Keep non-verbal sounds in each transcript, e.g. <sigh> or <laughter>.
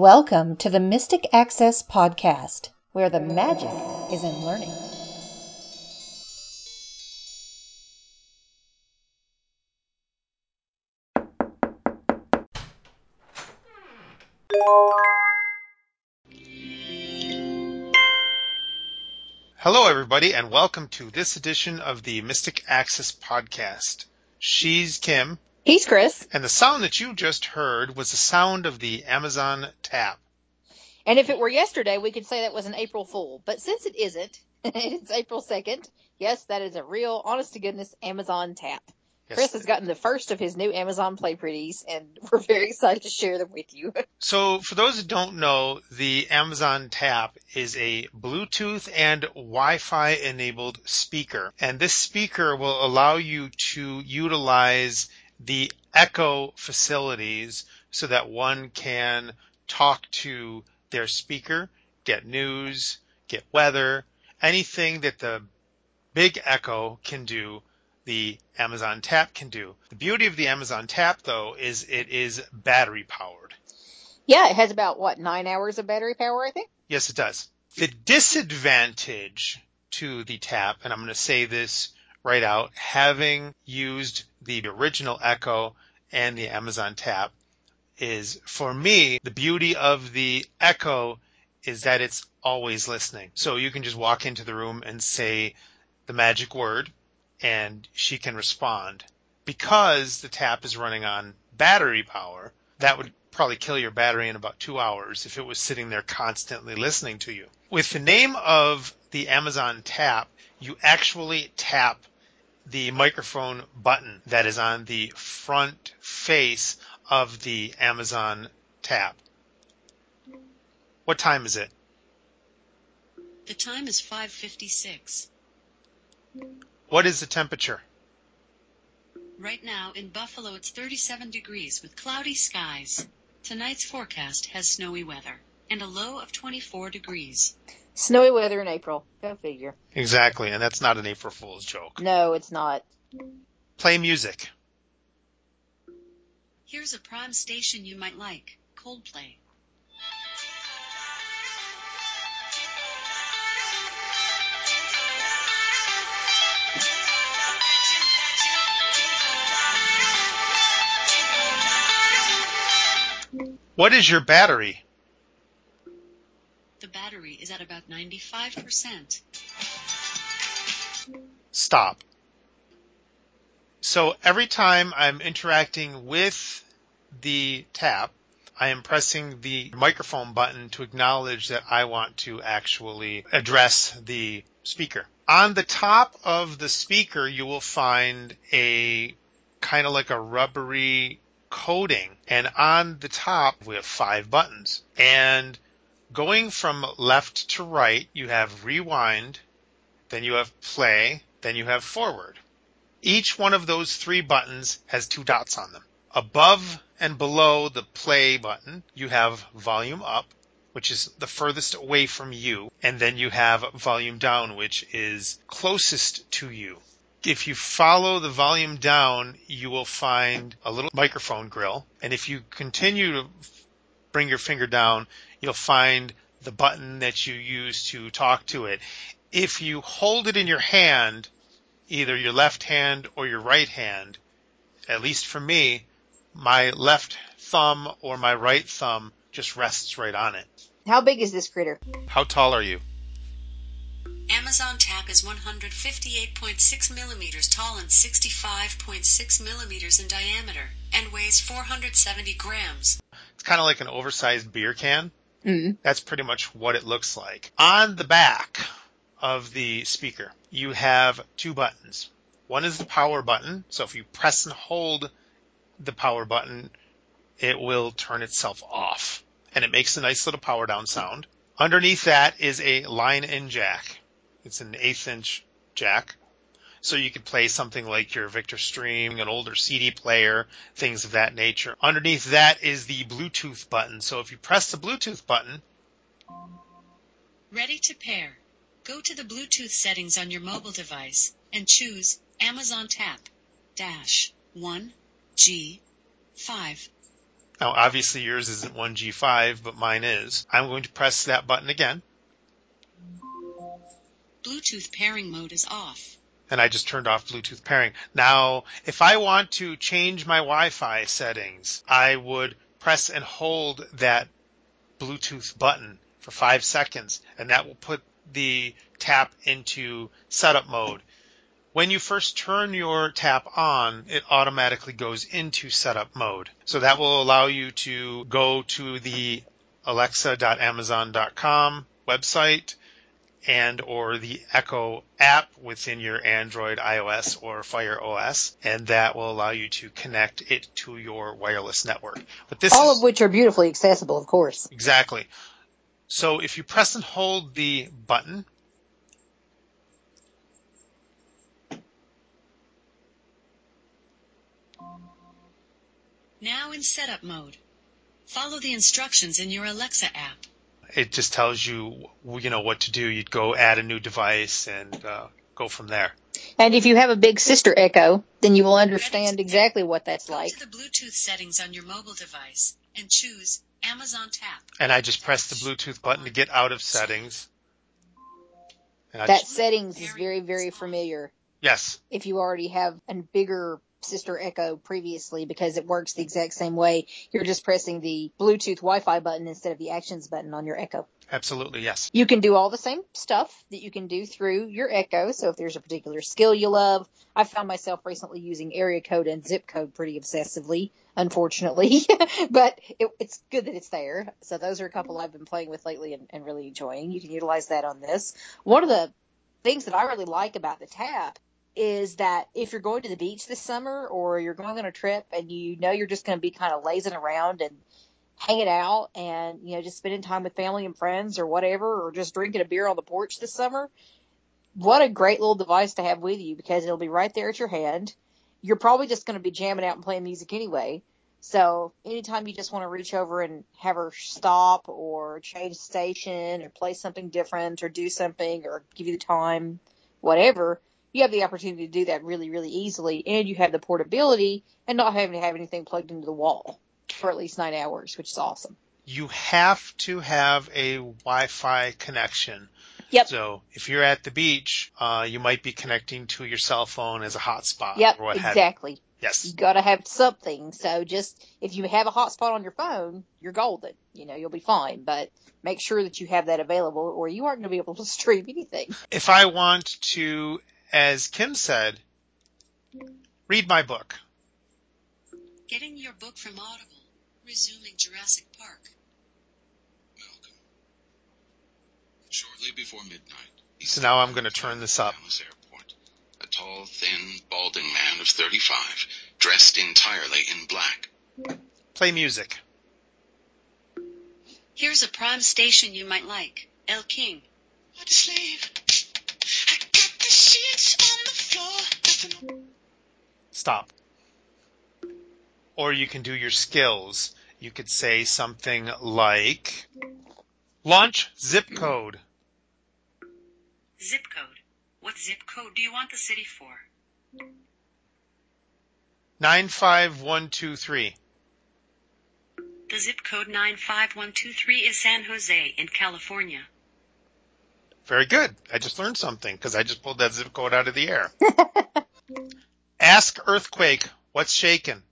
Welcome to the Mystic Access Podcast, where the magic is in learning. Hello, everybody, and welcome to this edition of the Mystic Access Podcast. She's Kim, He's Chris. and the sound that you just heard was the sound of the Amazon tap. And if it were yesterday, we could say that was an April Fool. But since it isn't, <laughs> it's April 2nd. Yes, that is a real, honest to goodness Amazon tap. Yes. Chris has gotten the first of his new Amazon Play Pretties, and <laughs> we're very excited to share them with you. <laughs> So, for those who don't know, the Amazon Tap is a Bluetooth and Wi-Fi enabled speaker. And this speaker will allow you to utilize the Echo facilities so that one can talk to their speaker, get news, get weather, anything that the big Echo can do, the Amazon Tap can do. The beauty of the Amazon Tap though is it is battery powered. Yeah, it has about, what, nine hours of battery power, I think? Yes, it does. The disadvantage to the tap, and I'm going to say this right out, having used the original Echo and the Amazon tap is for me, the beauty of the Echo is that it's always listening. So you can just walk into the room and say the magic word and she can respond. Because the tap is running on battery power, that would probably kill your battery in about two hours if it was sitting there constantly listening to you. With the name of the Amazon tap, you actually tap the microphone button that is on the front face of the Amazon tap. What time is it? The time is 5:56. What is the temperature? Right now in Buffalo it's 37 degrees with cloudy skies. Tonight's forecast has snowy weather and a low of 24 degrees. Snowy weather in April. Go figure. Exactly, and that's not an April Fool's joke. No, it's not. Play music. Here's a prime station you might like. Coldplay. What is your battery? Is at about 95%. Stop. So every time I'm interacting with the tap, I am pressing the microphone button to acknowledge that I want to actually address the speaker. On the top of the speaker, you will find a kind of like a rubbery coating. And on the top, we have five buttons. And going from left to right, you have rewind, then you have play, then you have forward. Each one of those three buttons has two dots on them. Above and below the play button, you have volume up, which is the furthest away from you, and then you have volume down, which is closest to you. If you follow the volume down, you will find a little microphone grill, and if you continue to bring your finger down, you'll find the button that you use to talk to it. If you hold it in your hand, either your left hand or your right hand, at least for me, my left thumb or my right thumb just rests right on it. How big is this critter? How tall are you? Amazon Tap is 158.6 millimeters tall and 65.6 millimeters in diameter and weighs 470 grams. It's kind of like an oversized beer can. Mm. That's pretty much what it looks like. On the back of the speaker, you have two buttons. One is the power button. So if you press and hold the power button, it will turn itself off and it makes a nice little power down sound. Underneath that is a line in jack. It's an eighth inch jack. So you could play something like your Victor Stream, an older CD player, things of that nature. Underneath that is the Bluetooth button. So if you press the Bluetooth button, Ready to pair. Go to the Bluetooth settings on your mobile device and choose Amazon Tap dash 1 G 5. Now, obviously yours isn't 1G5, but mine is. I'm going to press that button again, Bluetooth pairing mode is off. And I just turned off Bluetooth pairing. Now, if I want to change my Wi-Fi settings, I would press and hold that Bluetooth button for five seconds, and that will put the tap into setup mode. When you first turn your tap on, it automatically goes into setup mode. So that will allow you to go to the alexa.amazon.com website and or the Echo app within your Android, iOS, or Fire OS, and that will allow you to connect it to your wireless network. But this All is of which are beautifully accessible, of course. exactly. So if you press and hold the button, Now in setup mode. Follow the instructions in your Alexa app. It just tells you, you know, what to do. You'd go add a new device and uh, go from there. And if you have a big sister Echo, then you will understand exactly what that's like. Go like. to the Bluetooth settings on your mobile device and choose Amazon Tap. And I just press the Bluetooth button to get out of settings. And That just, settings is very, very familiar yes, if you already have a bigger sister Echo previously because it works the exact same way. You're just pressing the Bluetooth Wi-Fi button instead of the actions button on your Echo. absolutely, yes. You can do all the same stuff that you can do through your Echo. So if there's a particular skill you love, I found myself recently using area code and zip code pretty obsessively, unfortunately, <laughs> but it, it's good that it's there. So those are a couple I've been playing with lately and, and really enjoying. You can utilize that on this. One of the things that I really like about the tap is that if you're going to the beach this summer or you're going on a trip and you know you're just going to be kind of lazing around and hanging out and you know just spending time with family and friends or whatever or just drinking a beer on the porch this summer what a great little device to have with you because it'll be right there at your hand. You're probably just going to be jamming out and playing music anyway. So anytime you just want to reach over and have her stop or change station or play something different or do something or give you the time whatever you have the opportunity to do that really really easily and you have the portability and not having to have anything plugged into the wall for at least nine hours, which is awesome. You have to have a Wi-Fi connection. Yep. So if you're at the beach, uh, you might be connecting to your cell phone as a hotspot Yep, or what have exactly. Yes. You gotta have something. So just, if you have a hotspot on your phone, you're golden. You know, you'll be fine, but make sure that you have that available or you aren't gonna be able to <laughs> stream anything. If I want to, as Kim said, read my book, Getting your book from Audible. Resuming Jurassic Park. Malcolm. Shortly before midnight, So now I'm gonna turn this up. Dallas Airport. A tall, thin, balding man of 35, dressed entirely in black. play music. Here's a prime station you might like. El King. What a slave. I got the sheets on the floor. Nothing Stop. Or you can do your skills. You could say something like, launch zip code. Zip code. What zip code do you want the city for? 95123. The zip code 95123 is San Jose in California. Very good. I just learned something because I just pulled that zip code out of the air. <laughs> Ask earthquake, what's shaking?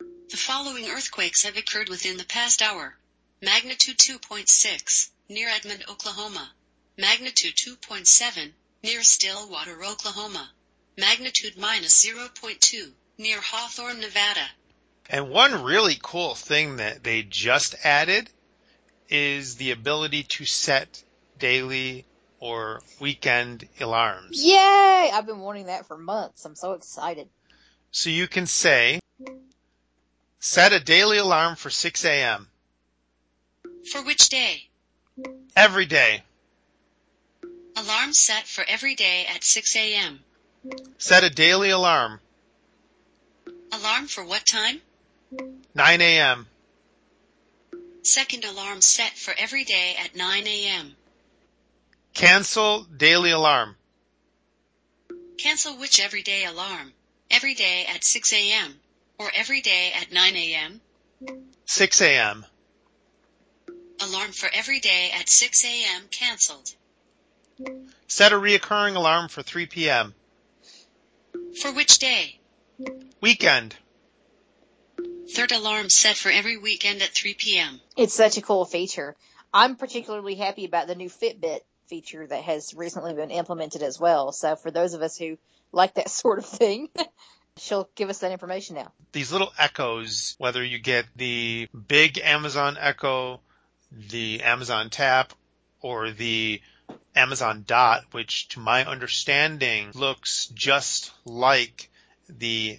The following earthquakes have occurred within the past hour. Magnitude 2.6 near Edmond, Oklahoma. Magnitude 2.7 near Stillwater, Oklahoma. Magnitude minus 0.2 near Hawthorne, Nevada. And one really cool thing that they just added is the ability to set daily or weekend alarms. Yay! I've been wanting that for months. I'm so excited. So you can say, set a daily alarm for 6 a.m. For which day? every day. Alarm set for every day at 6 a.m. Set a daily alarm, Alarm for what time? 9 a.m. Second alarm set for every day at 9 a.m. Cancel daily alarm. Cancel which everyday alarm? Every day at 6 a.m. or every day at 9 a.m. 6 a.m. Alarm for every day at 6 a.m. canceled. Set a reoccurring alarm for 3 p.m. For which day? Weekend. Third alarm set for every weekend at 3 p.m. It's such a cool feature. I'm particularly happy about the new Fitbit feature that has recently been implemented as well. So for those of us who like that <laughs> sort of thing, she'll give us that information now. These little echoes, whether you get the big Amazon Echo, the Amazon Tap, or the Amazon Dot, which to my understanding looks just like the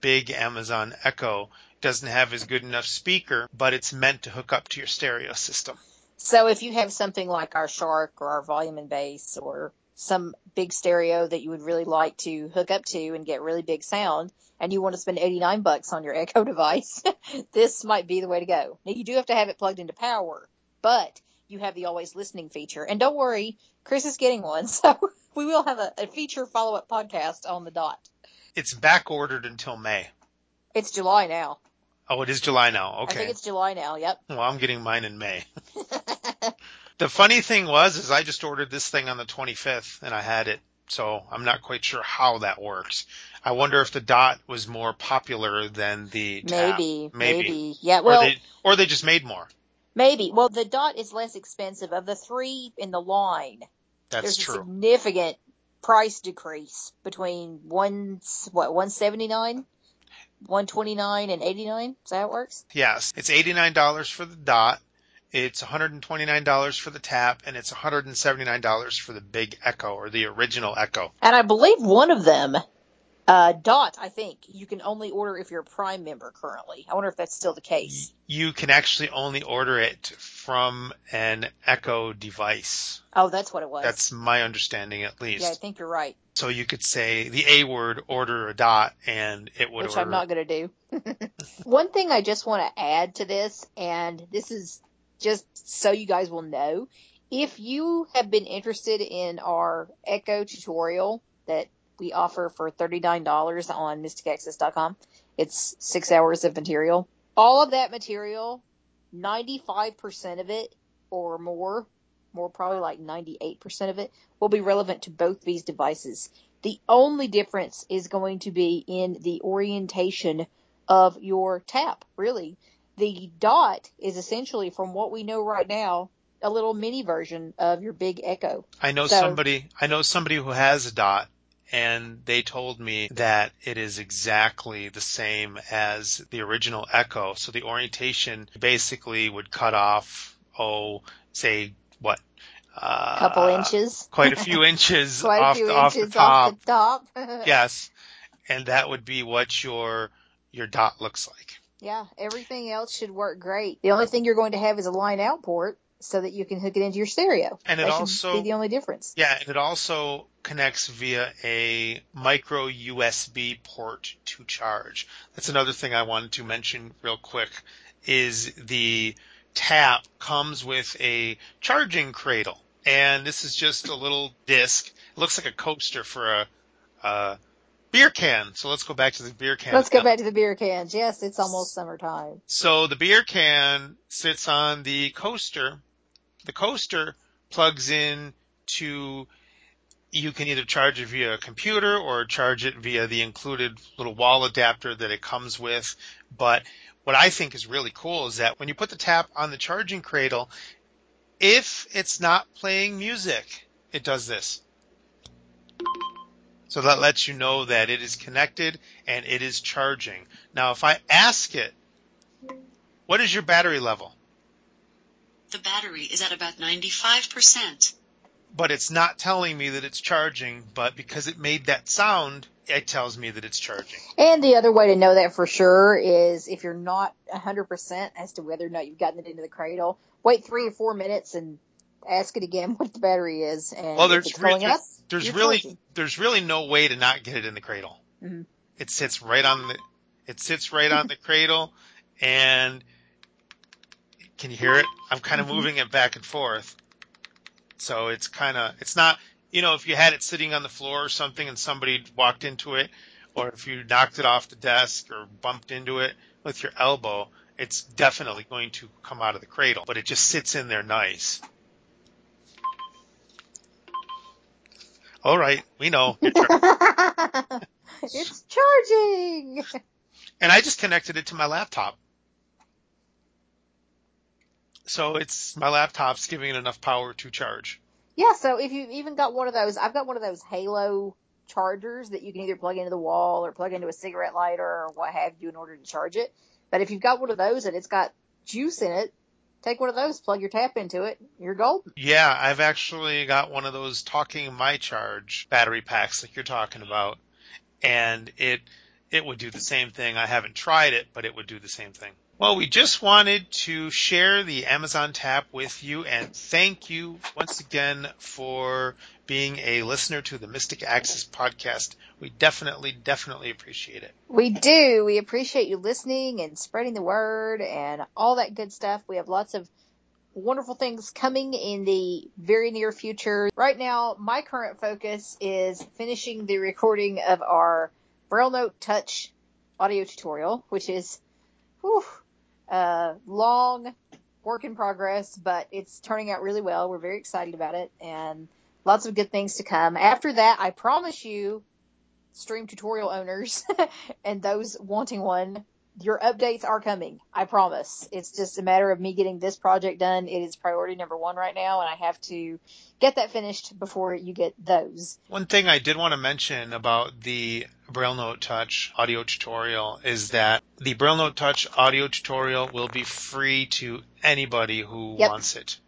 big Amazon Echo, doesn't have as good enough speaker, but it's meant to hook up to your stereo system. So if you have something like our Shark or our Volume and Bass or some big stereo that you would really like to hook up to and get really big sound and you want to spend 89 bucks on your <laughs> Echo device, <laughs> this might be the way to go. Now you do have to have it plugged into power, but you have the always listening feature. And don't worry, Chris is getting one, <laughs> so we will have a, a feature follow up podcast on the dot. It's back ordered until May. It's July now. Oh, it is July now. Okay. I think it's July now. Yep. Well, I'm getting mine in May. The funny thing was, is I just ordered this thing on the 25th and I had it. So I'm not quite sure how that works. I wonder if the dot was more popular than the maybe, Maybe. maybe, Yeah. Well, or they, or they just made more. maybe. Well, the dot is less expensive of the three in the line. That's there's a significant price decrease between one what one seventy nine, one twenty nine, and eighty nine. Is that how it works? Yes. It's $89 for the dot. It's $129 for the tap and it's $179 for the big Echo or the original Echo. And I believe one of them, uh, dot. I think you can only order if you're a Prime member currently. I wonder if that's still the case. You can actually only order it from an Echo device. Oh, that's what it was. That's my understanding at least. yeah, I think you're right. So you could say the A word, order a dot, and it would which order. I'm not going to do. <laughs> One thing I just want to add to this, and this is just so you guys will know, if you have been interested in our Echo tutorial that we offer for $39 on mysticaccess.com, it's six hours of material. All of that material, 95% of it or more, more probably like 98% of it, will be relevant to both these devices. The only difference is going to be in the orientation of your tap, really. The dot is essentially, from what we know right now, a little mini version of your big Echo. I know So- somebody. I know somebody who has a dot, and they told me that it is exactly the same as the original Echo. So the orientation basically would cut off, oh, say what? Uh, A couple inches. Quite a few <laughs> inches Quite off, a few the, off the inches top. off the top. <laughs> Yes, and that would be what your your dot looks like. Yeah, everything else should work great. The only thing you're going to have is a line out port so that you can hook it into your stereo. And it that also- be the only difference. Yeah, and it also connects via a micro USB port to charge. That's another thing I wanted to mention real quick is the tap comes with a charging cradle. And this is just a little disc. It looks like a coaster for a, a beer can. So let's go back to the beer can. Let's go back to the beer cans. Yes, it's almost summertime. So the beer can sits on the coaster. The coaster plugs in to, you can either charge it via a computer or charge it via the included little wall adapter that it comes with. But what I think is really cool is that when you put the tap on the charging cradle, if it's not playing music, it does this. So that lets you know that it is connected and it is charging. Now if I ask it, what is your battery level? The battery is at about 95%. But it's not telling me that it's charging, but because it made that sound, it tells me that it's charging. And the other way to know that for sure is if you're not 100% as to whether or not you've gotten it into the cradle, wait three or four minutes and ask it again <laughs> what the battery is. And Well, there's really- up, There's really, charging. there's really no way to not get it in the cradle. Mhm. It sits right on the, it sits right on the cradle and can you hear it? I'm kind of Mhm. moving it back and forth. So it's kind of, it's not, you know, if you had it sitting on the floor or something and somebody walked into it, or if you knocked it off the desk or bumped into it with your elbow, it's definitely going to come out of the cradle, but it just sits in there nice. All right, we know. <laughs> it's charging. And I just connected it to my laptop. So it's my laptop's giving it enough power to charge. Yeah, so if you've even got one of those, I've got one of those Halo chargers that you can either plug into the wall or plug into a cigarette lighter or what have you in order to charge it. But if you've got one of those and it's got juice in it, take one of those, plug your tap into it, you're golden. Yeah, I've actually got one of those talking my charge battery packs like you're talking about. And it it would do the same thing. I haven't tried it, but it would do the same thing. Well, we just wanted to share the Amazon tap with you and thank you once again for being a listener to the Mystic Access podcast. We definitely, definitely appreciate it. We do. We appreciate you listening and spreading the word and all that good stuff. We have lots of wonderful things coming in the very near future. Right now, my current focus is finishing the recording of our Braille Note Touch audio tutorial, which is whew, long work in progress, but it's turning out really well. We're very excited about it and lots of good things to come. After that, I promise you, stream tutorial owners <laughs> and those wanting one, your updates are coming. I promise. It's just a matter of me getting this project done. It is priority number one right now, and I have to get that finished before you get those. One thing I did want to mention about the Braille Note Touch audio tutorial is that the Braille Note Touch audio tutorial will be free to anybody who Yep. wants it.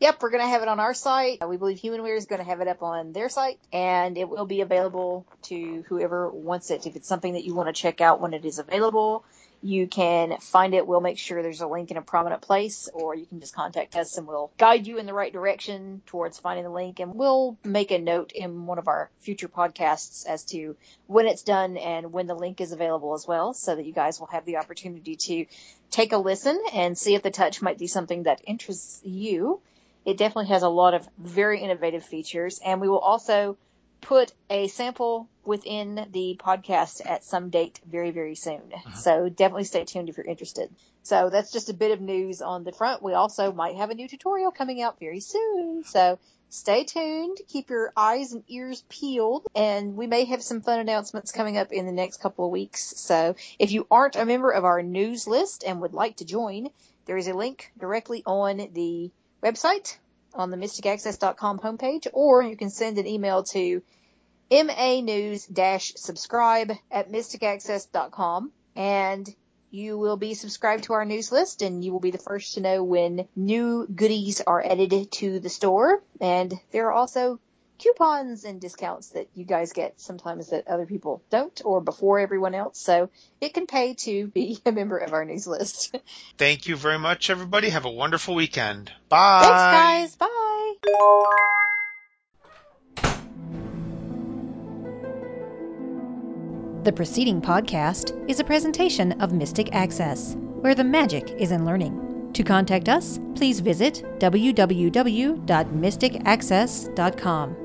Yep, we're going to have it on our site. We believe HumanWare is going to have it up on their site, and it will be available to whoever wants it. If it's something that you want to check out when it is available, you can find it. We'll make sure there's a link in a prominent place, or you can just contact us and we'll guide you in the right direction towards finding the link. And we'll make a note in one of our future podcasts as to when it's done and when the link is available as well, so that you guys will have the opportunity to take a listen and see if the touch might be something that interests you. It definitely has a lot of very innovative features, and we will also put a sample within the podcast at some date very, very soon. Uh-huh. So definitely stay tuned if you're interested. So that's just a bit of news on the front. We also might have a new tutorial coming out very soon. So stay tuned. Keep your eyes and ears peeled. And we may have some fun announcements coming up in the next couple of weeks. So if you aren't a member of our news list and would like to join, there is a link directly on the website on the mysticaccess.com homepage, or you can send an email to ma-news-subscribe at mysticaccess.com and you will be subscribed to our news list and you will be the first to know when new goodies are added to the store. And there are also coupons and discounts that you guys get sometimes that other people don't or before everyone else. So it can pay to be <laughs> a member of our news list. Thank you very much, everybody. Have a wonderful weekend. Bye. Thanks guys. Bye. The preceding podcast is a presentation of Mystic Access, where the magic is in learning. To contact us, please visit www.mysticaccess.com.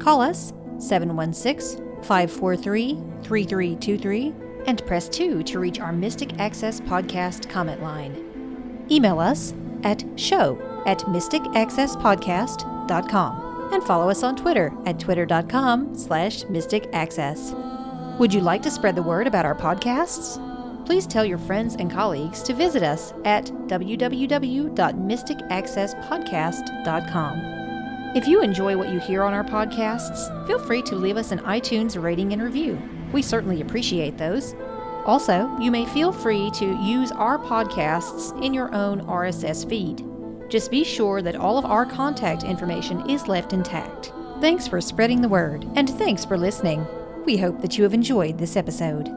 Call us 716 543 3323 and press 2 to reach our Mystic Access podcast comment line. Email us at show at mysticaccesspodcast.com and follow us on Twitter at twitter.com slash mysticaccess. Would you like to spread the word about our podcasts? Please tell your friends and colleagues to visit us at www.mysticaccesspodcast.com. If you enjoy what you hear on our podcasts, feel free to leave us an iTunes rating and review. We certainly appreciate those. Also, you may feel free to use our podcasts in your own RSS feed. Just be sure that all of our contact information is left intact. Thanks for spreading the word, and thanks for listening. We hope that you have enjoyed this episode.